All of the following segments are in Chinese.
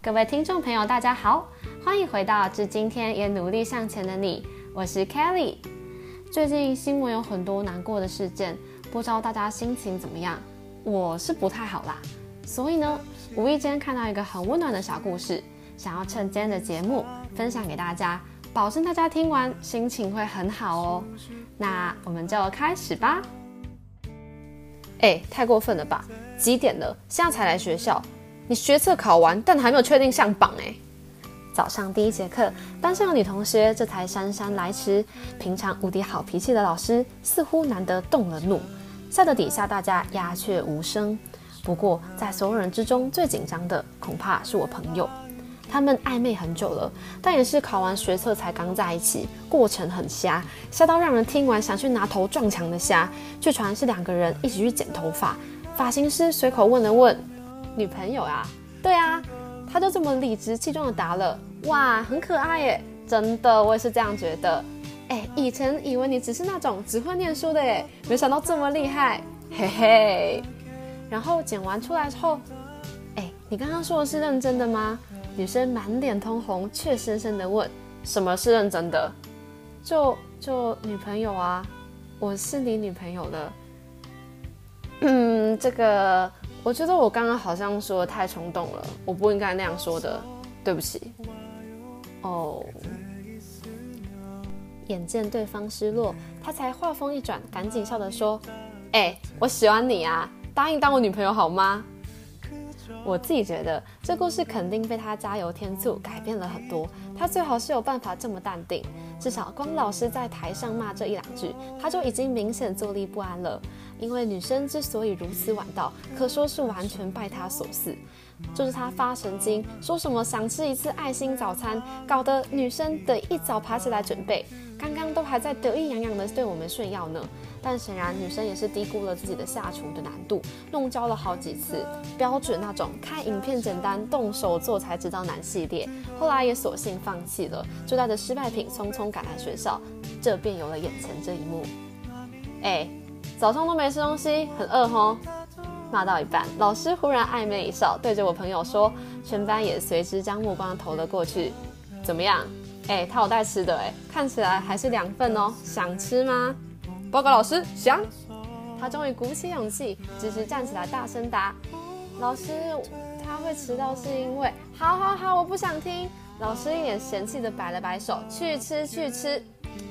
各位听众朋友，大家好，欢迎回到《致今天也努力向前的你》，我是 Kelly。最近新闻有很多难过的事件，不知道大家心情怎么样？我是不太好啦，所以呢，无意间看到一个很温暖的小故事，想要趁今天的节目分享给大家，保证大家听完心情会很好哦。那我们就开始吧。哎，太过分了吧？几点了？现在才来学校？你学测考完，但还没有确定上榜哎。早上第一节课，班上的女同学这才姗姗来迟。平常无敌好脾气的老师，似乎难得动了怒，吓得底下大家鸦雀无声。不过，在所有人之中最紧张的，恐怕是我朋友。他们暧昧很久了，但也是考完学测才刚在一起，过程很瞎，瞎到让人听完想去拿头撞墙的瞎。据传是两个人一起去剪头发，发型师随口问了问。女朋友啊，对啊，他就这么理直气壮的答了，哇，很可爱耶，真的，我也是这样觉得。哎，以前以为你只是那种只会念书的耶，没想到这么厉害，嘿嘿。然后剪完出来之后，哎，你刚刚说的是认真的吗？女生满脸通红，怯生生的问，什么是认真的？就就女朋友啊，我是你女朋友了。嗯，这个。我觉得我刚刚好像说的太冲动了，我不应该那样说的，对不起。哦，眼见对方失落，他才话锋一转，赶紧笑着说：“哎，我喜欢你啊，答应当我女朋友好吗？”我自己觉得这故事肯定被他加油添醋，改变了很多。他最好是有办法这么淡定，至少光老师在台上骂这一两句，他就已经明显坐立不安了。因为女生之所以如此晚到，可说是完全拜他所赐，就是他发神经，说什么想吃一次爱心早餐，搞得女生得一早爬起来准备，刚刚还在得意洋洋的对我们炫耀呢。但显然女生也是低估了自己的下厨的难度，弄焦了好几次，标准那种看影片简单，动手做才知道难系列。后来也索性放弃了，就带着失败品匆匆赶来学校，这便有了眼前这一幕。哎。早上都没吃东西，很饿吼。骂到一半，老师忽然暧昧一笑，对着我朋友说：“全班也随之将目光投了过去。怎么样？哎，他有带吃的哎，看起来还是两份哦。想吃吗？”报告老师，想。他终于鼓起勇气，直直站起来，大声答：“老师，他会迟到是因为……好好好，我不想听。”老师一脸嫌弃的摆了摆手：“去吃，去吃。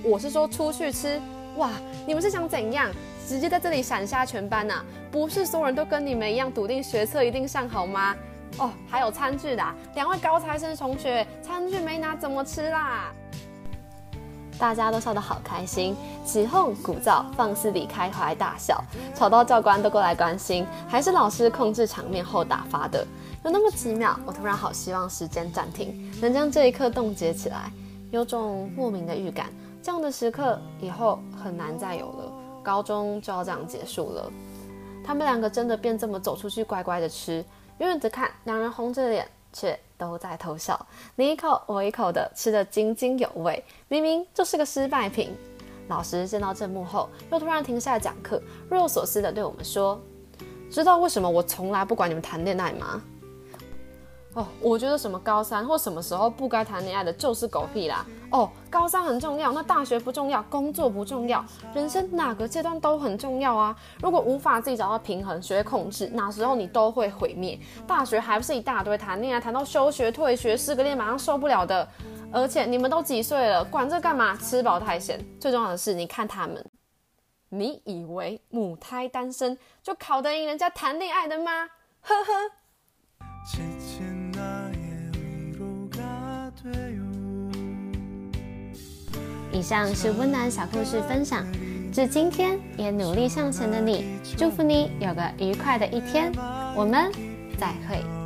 我是说出去吃。哇，你们是想怎样？”直接在这里闪瞎全班呐！不是所有人都跟你们一样笃定学测一定上好吗？哦，还有餐具的，两位高材生同学，餐具没拿怎么吃啦？大家都笑得好开心，起哄鼓噪，放肆地开怀大笑，吵到教官都过来关心，还是老师控制场面后打发的。有那么几秒，我突然好希望时间暂停，能将这一刻冻结起来，有种莫名的预感，这样的时刻以后很难再有了。高中就要这样结束了，他们两个真的便这么走出去，乖乖的吃。远远的看，两人红着脸，却都在偷笑，你一口我一口的吃的津津有味。明明就是个失败品。老师见到这幕后，又突然停下讲课，若有所思的对我们说：“知道为什么我从来不管你们谈恋爱吗？”哦，我觉得什么高三或什么时候不该谈恋爱的，就是狗屁啦！哦，高三很重要，那大学不重要，工作不重要，人生哪个阶段都很重要啊！如果无法自己找到平衡，学会控制，哪时候你都会毁灭。大学还不是一大堆谈恋爱，谈到休学、退学，失个恋马上受不了的。而且你们都几岁了，管这干嘛？吃饱太闲。最重要的是，你看他们，你以为母胎单身就考得赢人家谈恋爱的吗？呵呵。以上是温暖小故事分享，致今天也努力向前的你，祝福你有个愉快的一天，我们再会。